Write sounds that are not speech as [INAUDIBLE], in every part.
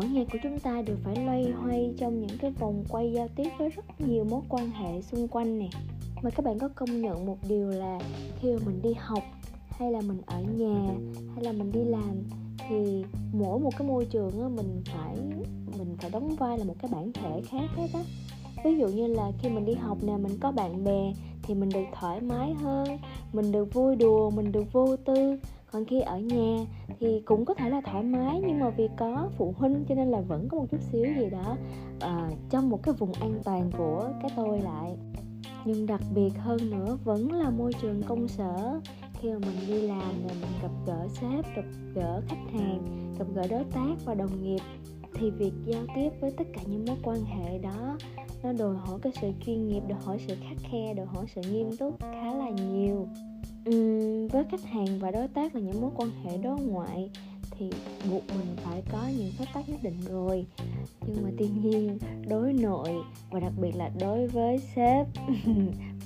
mỗi ngày của chúng ta đều phải loay hoay trong những cái vòng quay giao tiếp với rất nhiều mối quan hệ xung quanh nè. Mà các bạn có công nhận một điều là khi mà mình đi học, hay là mình ở nhà, hay là mình đi làm, thì mỗi một cái môi trường á, mình phải mình phải đóng vai là một cái bản thể khác hết á ví dụ như là khi mình đi học nè mình có bạn bè thì mình được thoải mái hơn mình được vui đùa mình được vô tư. Còn khi ở nhà thì cũng có thể là thoải mái nhưng mà vì có phụ huynh cho nên là vẫn có một chút xíu gì đó uh, trong một cái vùng an toàn của cái tôi lại. Nhưng đặc biệt hơn nữa vẫn là môi trường công sở. Khi mà mình đi làm rồi mình gặp gỡ sếp gặp gỡ khách hàng gặp gỡ đối tác và đồng nghiệp thì việc giao tiếp với tất cả những mối quan hệ đó nó đòi hỏi cái sự chuyên nghiệp đòi hỏi sự khắc khe đòi hỏi sự nghiêm túc khá là nhiều. Uhm, với khách hàng và đối tác là những mối quan hệ đối ngoại thì buộc mình phải có những phép tắc nhất định rồi. Nhưng mà tuy nhiên đối nội và đặc biệt là đối với sếp [LAUGHS]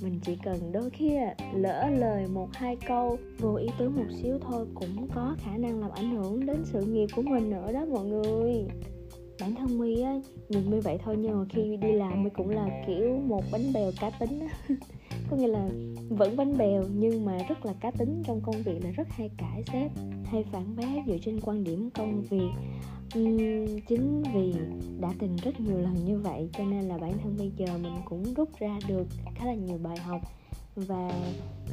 mình chỉ cần đôi khi lỡ lời một hai câu vô ý tứ một xíu thôi cũng có khả năng làm ảnh hưởng đến sự nghiệp của mình nữa đó mọi người bản thân my á nhìn my vậy thôi nhưng mà khi đi làm my cũng là kiểu một bánh bèo cá tính á. [LAUGHS] Có nghĩa là vẫn bánh bèo nhưng mà rất là cá tính trong công việc là rất hay cãi sếp hay phản bác dựa trên quan điểm công việc. Uhm, chính vì đã từng rất nhiều lần như vậy cho nên là bản thân bây giờ mình cũng rút ra được khá là nhiều bài học và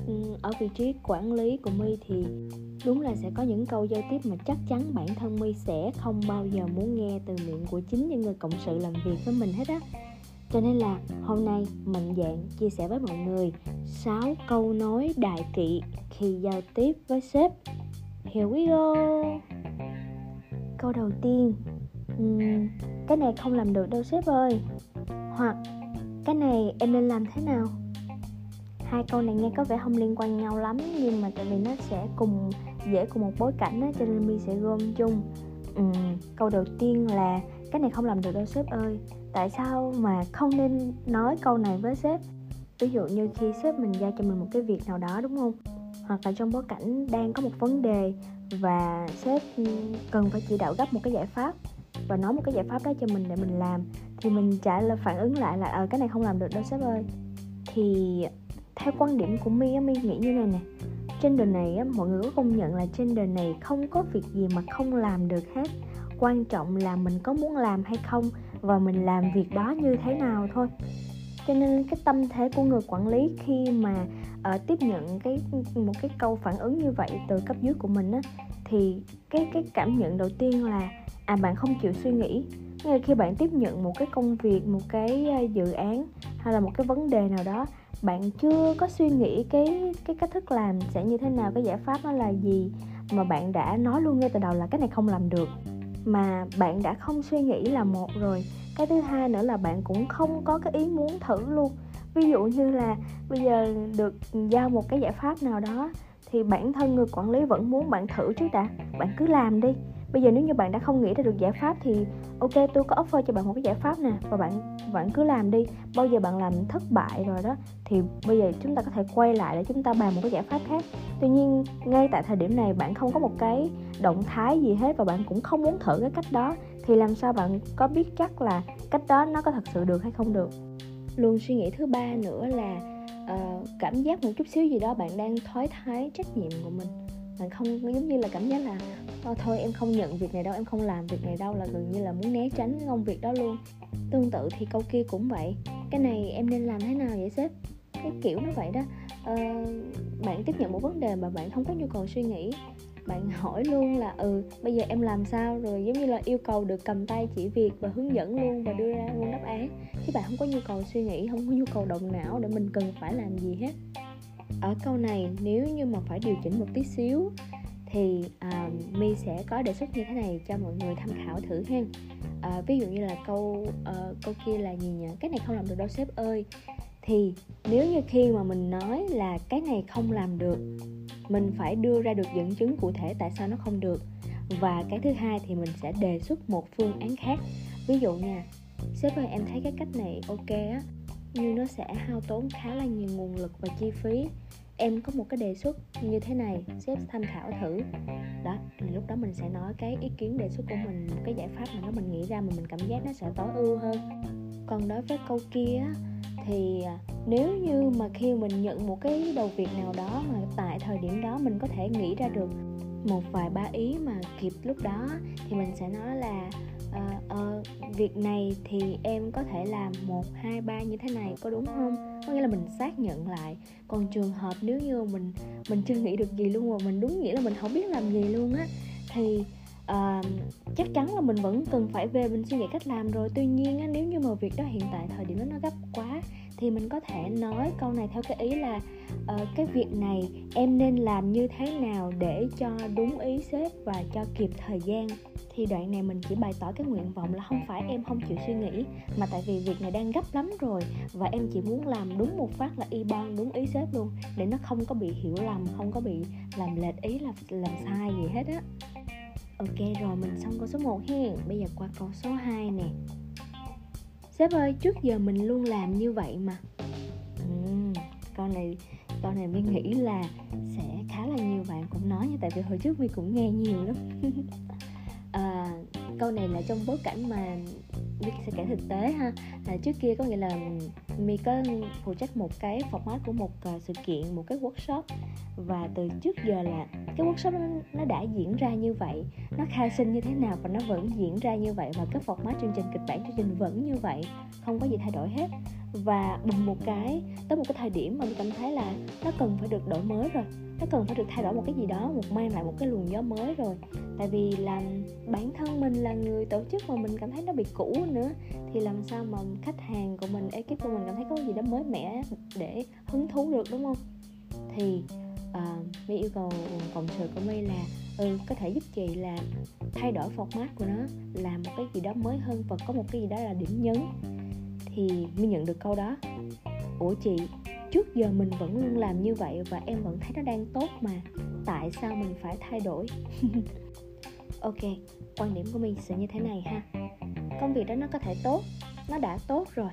ừ, ở vị trí quản lý của my thì đúng là sẽ có những câu giao tiếp mà chắc chắn bản thân my sẽ không bao giờ muốn nghe từ miệng của chính những người cộng sự làm việc với mình hết á. Cho nên là hôm nay mạnh dạng chia sẻ với mọi người 6 câu nói đại kỵ khi giao tiếp với sếp. Here we go. Câu đầu tiên um, Cái này không làm được đâu sếp ơi. Hoặc Cái này em nên làm thế nào? Hai câu này nghe có vẻ không liên quan nhau lắm nhưng mà tại vì nó sẽ cùng dễ cùng một bối cảnh á cho nên mi sẽ gom chung. Ừ, câu đầu tiên là cái này không làm được đâu sếp ơi. Tại sao mà không nên nói câu này với sếp? Ví dụ như khi sếp mình giao cho mình một cái việc nào đó đúng không? Hoặc là trong bối cảnh đang có một vấn đề và sếp cần phải chỉ đạo gấp một cái giải pháp và nói một cái giải pháp đó cho mình để mình làm thì mình trả lời phản ứng lại là ờ cái này không làm được đâu sếp ơi. Thì theo quan điểm của mi mi nghĩ như này nè. Trên đời này á, mọi người có công nhận là trên đời này không có việc gì mà không làm được hết. Quan trọng là mình có muốn làm hay không và mình làm việc đó như thế nào thôi. Cho nên cái tâm thế của người quản lý khi mà uh, tiếp nhận cái một cái câu phản ứng như vậy từ cấp dưới của mình á thì cái cái cảm nhận đầu tiên là à bạn không chịu suy nghĩ. Ngay khi bạn tiếp nhận một cái công việc, một cái dự án hay là một cái vấn đề nào đó, bạn chưa có suy nghĩ cái cái cách thức làm sẽ như thế nào, cái giải pháp nó là gì mà bạn đã nói luôn ngay từ đầu là cái này không làm được. Mà bạn đã không suy nghĩ là một rồi. Cái thứ hai nữa là bạn cũng không có cái ý muốn thử luôn. Ví dụ như là bây giờ được giao một cái giải pháp nào đó thì bản thân người quản lý vẫn muốn bạn thử trước đã. Bạn cứ làm đi bây giờ nếu như bạn đã không nghĩ ra được giải pháp thì ok tôi có offer cho bạn một cái giải pháp nè và bạn bạn cứ làm đi. Bao giờ bạn làm thất bại rồi đó thì bây giờ chúng ta có thể quay lại để chúng ta bàn một cái giải pháp khác. Tuy nhiên ngay tại thời điểm này bạn không có một cái động thái gì hết và bạn cũng không muốn thử cái cách đó thì làm sao bạn có biết chắc là cách đó nó có thật sự được hay không được? Luôn suy nghĩ thứ ba nữa là uh, cảm giác một chút xíu gì đó bạn đang thoái thái trách nhiệm của mình. Bạn không giống như là cảm giác là Ờ, thôi em không nhận việc này đâu em không làm việc này đâu là gần như là muốn né tránh cái công việc đó luôn. Tương tự thì câu kia cũng vậy. Cái này em nên làm thế nào vậy sếp? Cái kiểu nó vậy đó. Ờ, bạn tiếp nhận một vấn đề mà bạn không có nhu cầu suy nghĩ. Bạn hỏi luôn là ừ bây giờ em làm sao rồi giống như là yêu cầu được cầm tay chỉ việc và hướng dẫn luôn và đưa ra luôn đáp án. Chứ bạn không có nhu cầu suy nghĩ không có nhu cầu động não để mình cần phải làm gì hết. Ở câu này nếu như mà phải điều chỉnh một tí xíu thì à, uh, mi sẽ có đề xuất như thế này cho mọi người tham khảo thử ha. Uh, ví dụ như là câu uh, câu kia là gì nhỉ? Cái này không làm được đâu sếp ơi. Thì nếu như khi mà mình nói là cái này không làm được mình phải đưa ra được dẫn chứng cụ thể tại sao nó không được. Và cái thứ hai thì mình sẽ đề xuất một phương án khác. Ví dụ nha sếp ơi em thấy cái cách này ok á nhưng nó sẽ hao tốn khá là nhiều nguồn lực và chi phí em có một cái đề xuất như thế này sếp tham khảo thử. Đó thì lúc đó mình sẽ nói cái ý kiến đề xuất của mình cái giải pháp mà nó mình nghĩ ra mà mình cảm giác nó sẽ tối ưu hơn. Còn đối với câu kia thì à, nếu như mà khi mình nhận một cái đầu việc nào đó mà tại thời điểm đó mình có thể nghĩ ra được một vài ba ý mà kịp lúc đó thì mình sẽ nói là uh, uh, việc này thì em có thể làm một hai ba như thế này có đúng không? Có nghĩa là mình xác nhận lại. Còn trường hợp nếu như mình mình chưa nghĩ được gì luôn mà mình đúng nghĩa là mình không biết làm gì luôn á thì uh, chắc chắn là mình vẫn cần phải về mình suy nghĩ cách làm rồi. Tuy nhiên á, nếu như mà việc đó hiện tại thời điểm đó nó gấp quá thì mình có thể nói câu này theo cái ý là uh, cái việc này em nên làm như thế nào để cho đúng ý sếp và cho kịp thời gian. Thì đoạn này mình chỉ bày tỏ cái nguyện vọng là không phải em không chịu suy nghĩ mà tại vì việc này đang gấp lắm rồi và em chỉ muốn làm đúng một phát là y bon đúng ý sếp luôn để nó không có bị hiểu lầm không có bị làm lệch ý là làm sai gì hết á. Ok rồi mình xong câu số 1 hen. Bây giờ qua câu số 2 nè sếp ơi trước giờ mình luôn làm như vậy mà. Ừ, câu này câu này mình nghĩ là sẽ khá là nhiều bạn cũng nói như tại vì hồi trước mình cũng nghe nhiều lắm. [LAUGHS] À, câu này là trong bối cảnh mà mình sẽ kể thực tế ha. Là trước kia có nghĩa là mì có phụ trách một cái format của một uh, sự kiện một cái workshop. Và từ trước giờ là cái workshop nó, nó đã diễn ra như vậy nó khai sinh như thế nào và nó vẫn diễn ra như vậy và cái format chương trình kịch bản chương trình vẫn như vậy không có gì thay đổi hết. Và bùng một cái tới một cái thời điểm mà mình cảm thấy là nó cần phải được đổi mới rồi nó cần phải được thay đổi một cái gì đó một mang lại một cái luồng gió mới rồi. Tại vì làm bản thân mình là người tổ chức mà mình cảm thấy nó bị cũ nữa thì làm sao mà khách hàng của mình ekip của mình cảm thấy có gì đó mới mẻ để hứng thú được đúng không? Thì ờ, uh, My yêu cầu cộng sự của My là ừ có thể giúp chị là thay đổi format của nó làm một cái gì đó mới hơn và có một cái gì đó là điểm nhấn. Thì My nhận được câu đó. Ủa chị trước giờ mình vẫn luôn làm như vậy và em vẫn thấy nó đang tốt mà tại sao mình phải thay đổi? [LAUGHS] Ok quan điểm của mình sẽ như thế này ha. Công việc đó nó có thể tốt nó đã tốt rồi.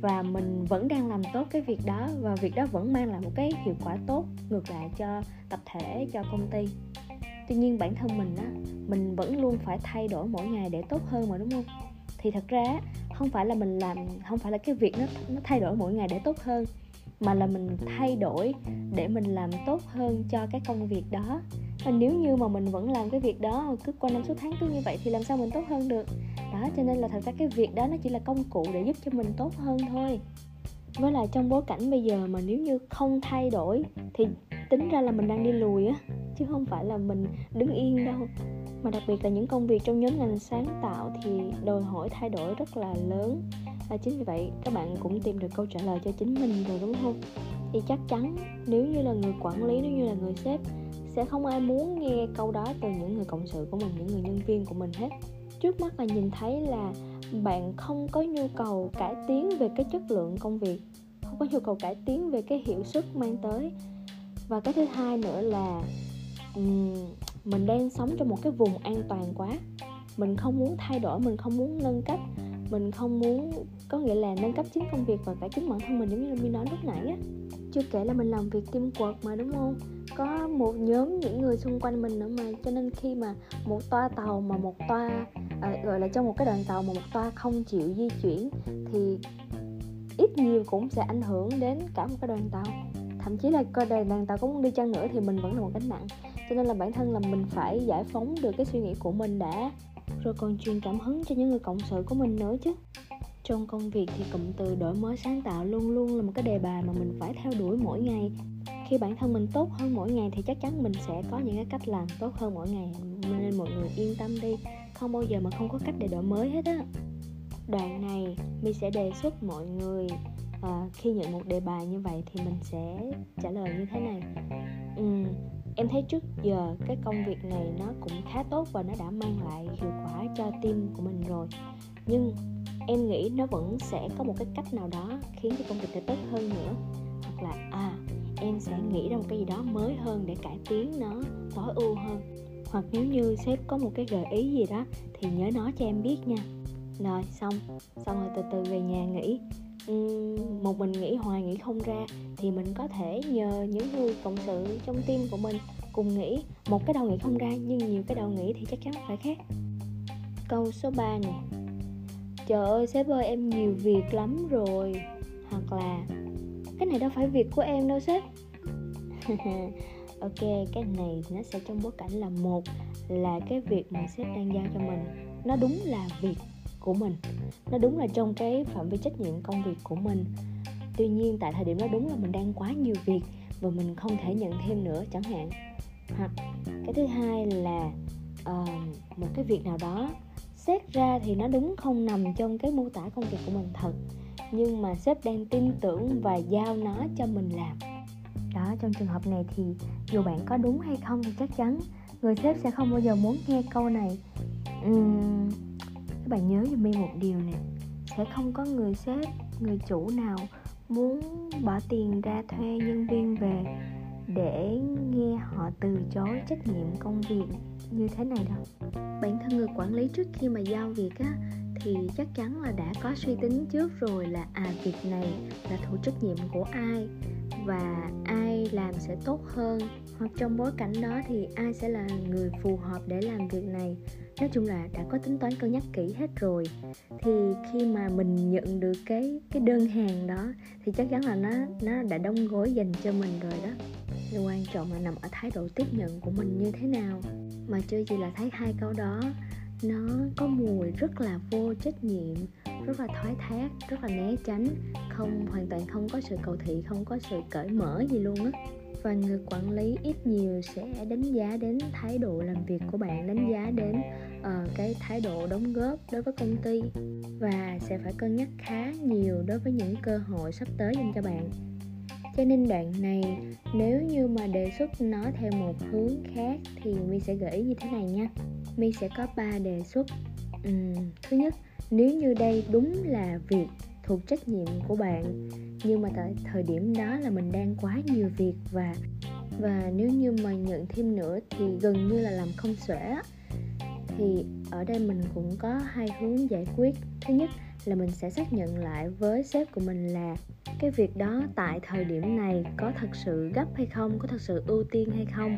Và mình vẫn đang làm tốt cái việc đó và việc đó vẫn mang lại một cái hiệu quả tốt ngược lại cho tập thể, cho công ty. Tuy nhiên bản thân mình á, mình vẫn luôn phải thay đổi mỗi ngày để tốt hơn mà, đúng không? Thì thật ra không phải là mình làm, không phải là cái việc nó nó thay đổi mỗi ngày để tốt hơn, mà là mình thay đổi để mình làm tốt hơn cho cái công việc đó. Và nếu như mà mình vẫn làm cái việc đó cứ qua năm suốt tháng cứ như vậy thì làm sao mình tốt hơn được? Đó, cho nên là thật ra cái việc đó nó chỉ là công cụ để giúp cho mình tốt hơn thôi. Với lại trong bối cảnh bây giờ mà nếu như không thay đổi thì tính ra là mình đang đi lùi á, chứ không phải là mình đứng yên đâu. Mà đặc biệt là những công việc trong nhóm ngành sáng tạo thì đòi hỏi thay đổi rất là lớn. Và chính vì vậy, các bạn cũng tìm được câu trả lời cho chính mình rồi, đúng không? Thì chắc chắn nếu như là người quản lý, nếu như là người sếp, sẽ không ai muốn nghe câu đó từ những người cộng sự của mình, những người nhân viên của mình hết trước mắt là nhìn thấy là bạn không có nhu cầu cải tiến về cái chất lượng công việc không có nhu cầu cải tiến về cái hiệu suất mang tới. Và cái thứ hai nữa là um, mình đang sống trong một cái vùng an toàn quá. Mình không muốn thay đổi mình không muốn nâng cấp mình không muốn có nghĩa là nâng cấp chính công việc và cả chính bản thân mình giống như mình nói lúc nãy á. Chưa kể là mình làm việc teamwork mà đúng không? Có một nhóm những người xung quanh mình nữa mà cho nên khi mà một toa tàu mà một toa à, gọi là trong một cái đoàn tàu mà một toa không chịu di chuyển thì ít nhiều cũng sẽ ảnh hưởng đến cả một cái đoàn tàu. Thậm chí là coi đoàn, đoàn tàu có muốn đi chăng nữa thì mình vẫn là một gánh nặng. Cho nên là bản thân là mình phải giải phóng được cái suy nghĩ của mình đã. Rồi còn truyền cảm hứng cho những người cộng sự của mình nữa chứ. Trong công việc thì cụm từ đổi mới sáng tạo luôn luôn là một cái đề bài mà mình phải theo đuổi mỗi ngày. Khi bản thân mình tốt hơn mỗi ngày thì chắc chắn mình sẽ có những cái cách làm tốt hơn mỗi ngày. Nên mọi người yên tâm đi không bao giờ mà không có cách để đổi mới hết á. Đoạn này mi sẽ đề xuất mọi người à, khi nhận một đề bài như vậy thì mình sẽ trả lời như thế này. Uhm, em thấy trước giờ cái công việc này nó cũng khá tốt và nó đã mang lại hiệu quả cho team của mình rồi. Nhưng em nghĩ nó vẫn sẽ có một cái cách nào đó khiến cho công việc này tốt hơn nữa. Hoặc là à em sẽ nghĩ ra một cái gì đó mới hơn để cải tiến nó tối ưu hơn hoặc nếu như sếp có một cái gợi ý gì đó, thì nhớ nói cho em biết nha. Rồi, xong. Xong rồi từ từ về nhà nghỉ. Một mình nghĩ hoài nghĩ không ra, thì mình có thể nhờ những người cộng sự trong team của mình cùng nghĩ một cái đầu nghĩ không ra, nhưng nhiều cái đầu nghĩ thì chắc chắn phải khác. Câu số 3 nè. Trời ơi, sếp ơi, em nhiều việc lắm rồi. Hoặc là, cái này đâu phải việc của em đâu, sếp. [LAUGHS] ok cái này nó sẽ trong bối cảnh là một là cái việc mà sếp đang giao cho mình nó đúng là việc của mình nó đúng là trong cái phạm vi trách nhiệm công việc của mình. Tuy nhiên tại thời điểm đó đúng là mình đang quá nhiều việc và mình không thể nhận thêm nữa chẳng hạn. Hoặc cái thứ hai là uh, một cái việc nào đó xét ra thì nó đúng không nằm trong cái mô tả công việc của mình thật nhưng mà sếp đang tin tưởng và giao nó cho mình làm đó trong trường hợp này thì dù bạn có đúng hay không thì chắc chắn người sếp sẽ không bao giờ muốn nghe câu này. Uhm, các bạn nhớ giùm mi một điều nè sẽ không có người sếp người chủ nào muốn bỏ tiền ra thuê nhân viên về để nghe họ từ chối trách nhiệm công việc như thế này đâu. Bản thân người quản lý trước khi mà giao việc á thì chắc chắn là đã có suy tính trước rồi là à việc này là thuộc trách nhiệm của ai và ai làm sẽ tốt hơn. Hoặc trong bối cảnh đó thì ai sẽ là người phù hợp để làm việc này? Nói chung là đã có tính toán cân nhắc kỹ hết rồi. Thì khi mà mình nhận được cái cái đơn hàng đó, thì chắc chắn là nó nó đã đóng gói dành cho mình rồi đó. Quan trọng là nằm ở thái độ tiếp nhận của mình như thế nào. Mà chưa gì là thấy hai câu đó, nó có mùi rất là vô trách nhiệm rất là thoái thác rất là né tránh không hoàn toàn không có sự cầu thị không có sự cởi mở gì luôn á. Và người quản lý ít nhiều sẽ đánh giá đến thái độ làm việc của bạn đánh giá đến uh, cái thái độ đóng góp đối với công ty và sẽ phải cân nhắc khá nhiều đối với những cơ hội sắp tới dành cho bạn. Cho nên đoạn này nếu như mà đề xuất nó theo một hướng khác thì mi sẽ gợi ý như thế này nha. Mi sẽ có ba đề xuất. Uhm, thứ nhất nếu như đây đúng là việc thuộc trách nhiệm của bạn, nhưng mà tại thời điểm đó là mình đang quá nhiều việc và và nếu như mà nhận thêm nữa thì gần như là làm không xuể thì ở đây mình cũng có hai hướng giải quyết. Thứ nhất là mình sẽ xác nhận lại với sếp của mình là cái việc đó tại thời điểm này có thật sự gấp hay không, có thật sự ưu tiên hay không.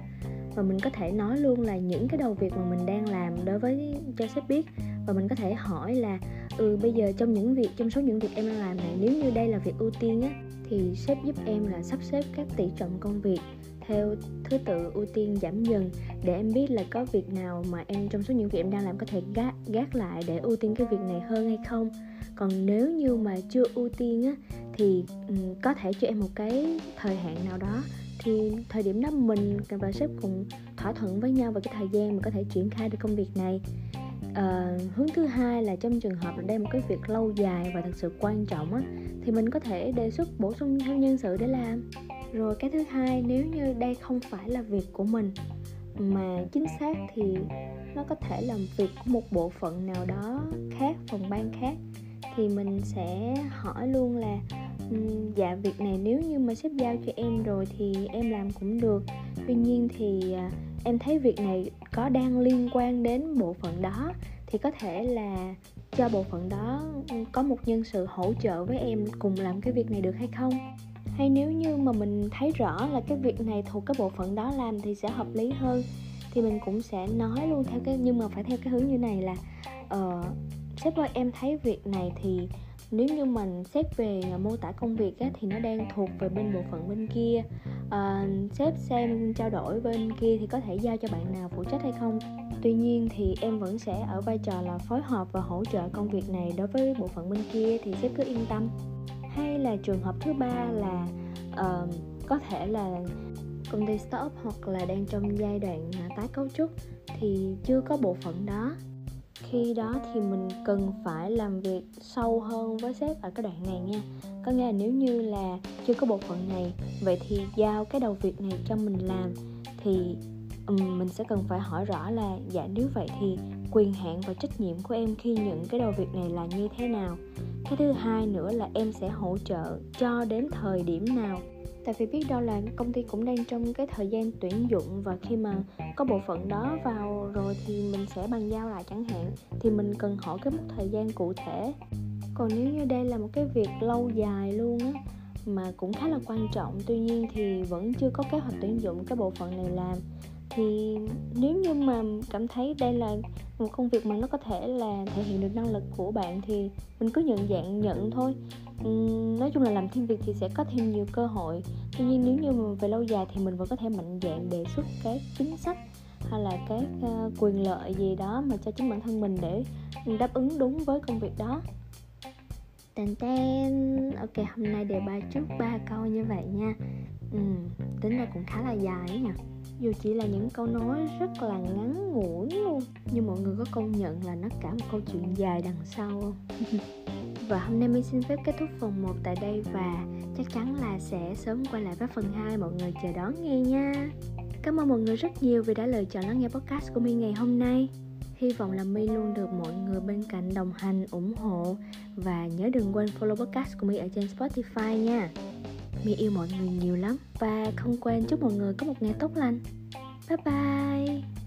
Và mình có thể nói luôn là những cái đầu việc mà mình đang làm đối với, cho sếp biết. Và mình có thể hỏi là ừ bây giờ trong những việc, trong số những việc em đang làm này, nếu như đây là việc ưu tiên á, thì sếp giúp em là sắp xếp các tỷ trọng công việc theo thứ tự ưu tiên giảm dần để em biết là có việc nào mà em trong số những việc em đang làm có thể gác gác lại để ưu tiên cái việc này hơn hay không. Còn nếu như mà chưa ưu tiên á thì um, có thể cho em một cái thời hạn nào đó. Thì thời điểm đó mình và sếp cùng thỏa thuận với nhau về cái thời gian mà có thể triển khai được công việc này. À, hướng thứ hai là trong trường hợp là đây một cái việc lâu dài và thật sự quan trọng á thì mình có thể đề xuất bổ sung thêm nhân sự để làm rồi cái thứ hai, nếu như đây không phải là việc của mình, mà chính xác thì nó có thể làm việc của một bộ phận nào đó khác, phòng ban khác, thì mình sẽ hỏi luôn là ừ, dạ việc này nếu như mà sếp giao cho em rồi thì em làm cũng được. Tuy nhiên thì à, em thấy việc này có đang liên quan đến bộ phận đó, thì có thể là cho bộ phận đó ừ, có một nhân sự hỗ trợ với em cùng làm cái việc này được hay không? Hay nếu như mà mình thấy rõ là cái việc này thuộc cái bộ phận đó làm thì sẽ hợp lý hơn thì mình cũng sẽ nói luôn theo cái nhưng mà phải theo cái hướng như này là uh, sếp ơi em thấy việc này thì nếu như mình xét về mô tả công việc á, thì nó đang thuộc về bên bộ phận bên kia. À, sếp xem trao đổi bên kia thì có thể giao cho bạn nào phụ trách hay không? Tuy nhiên thì em vẫn sẽ ở vai trò là phối hợp và hỗ trợ công việc này đối với bộ phận bên kia thì sếp cứ yên tâm hay là trường hợp thứ ba là uh, có thể là công ty startup hoặc là đang trong giai đoạn à, tái cấu trúc thì chưa có bộ phận đó. Khi đó thì mình cần phải làm việc sâu hơn với sếp ở cái đoạn này nha. Có nghĩa là nếu như là chưa có bộ phận này vậy thì giao cái đầu việc này cho mình làm thì um, mình sẽ cần phải hỏi rõ là dạ nếu vậy thì quyền hạn và trách nhiệm của em khi nhận cái đầu việc này là như thế nào? Cái thứ hai nữa là em sẽ hỗ trợ cho đến thời điểm nào. Tại vì biết đâu là công ty cũng đang trong cái thời gian tuyển dụng và khi mà có bộ phận đó vào rồi thì mình sẽ bàn giao lại chẳng hạn, thì mình cần hỏi cái mức thời gian cụ thể. Còn nếu như đây là một cái việc lâu dài luôn á, mà cũng khá là quan trọng, tuy nhiên thì vẫn chưa có kế hoạch tuyển dụng cái bộ phận này làm thì nếu như mà cảm thấy đây là một công việc mà nó có thể là thể hiện được năng lực của bạn thì mình cứ nhận dạng nhận thôi. Uhm, nói chung là làm thêm việc thì sẽ có thêm nhiều cơ hội. Tuy nhiên nếu như mà về lâu dài thì mình vẫn có thể mạnh dạng đề xuất cái chính sách hay là cái uh, ờ, quyền lợi gì đó mà cho chính bản thân mình để đáp ứng đúng với công việc đó. Tên ten Ok hôm nay đề bài trước ba câu như vậy nha. Ừ, Tính ra cũng khá là dài nha dù chỉ là những câu nói rất là ngắn ngủn luôn Nhưng mọi người có công nhận là nó cả một câu chuyện dài đằng sau không? [LAUGHS] Và hôm nay mình xin phép kết thúc phần 1 tại đây Và chắc chắn là sẽ sớm quay lại với phần 2 Mọi người chờ đón nghe nha. Cảm ơn mọi người rất nhiều vì đã lựa chọn lắng nghe podcast của mình ngày hôm nay. Hy vọng là My luôn được mọi người bên cạnh đồng hành, ủng hộ Và nhớ đừng quên follow podcast của My ở trên Spotify nha. My yêu mọi người nhiều lắm Và không quên chúc mọi người có một ngày tốt lành. Bye bye.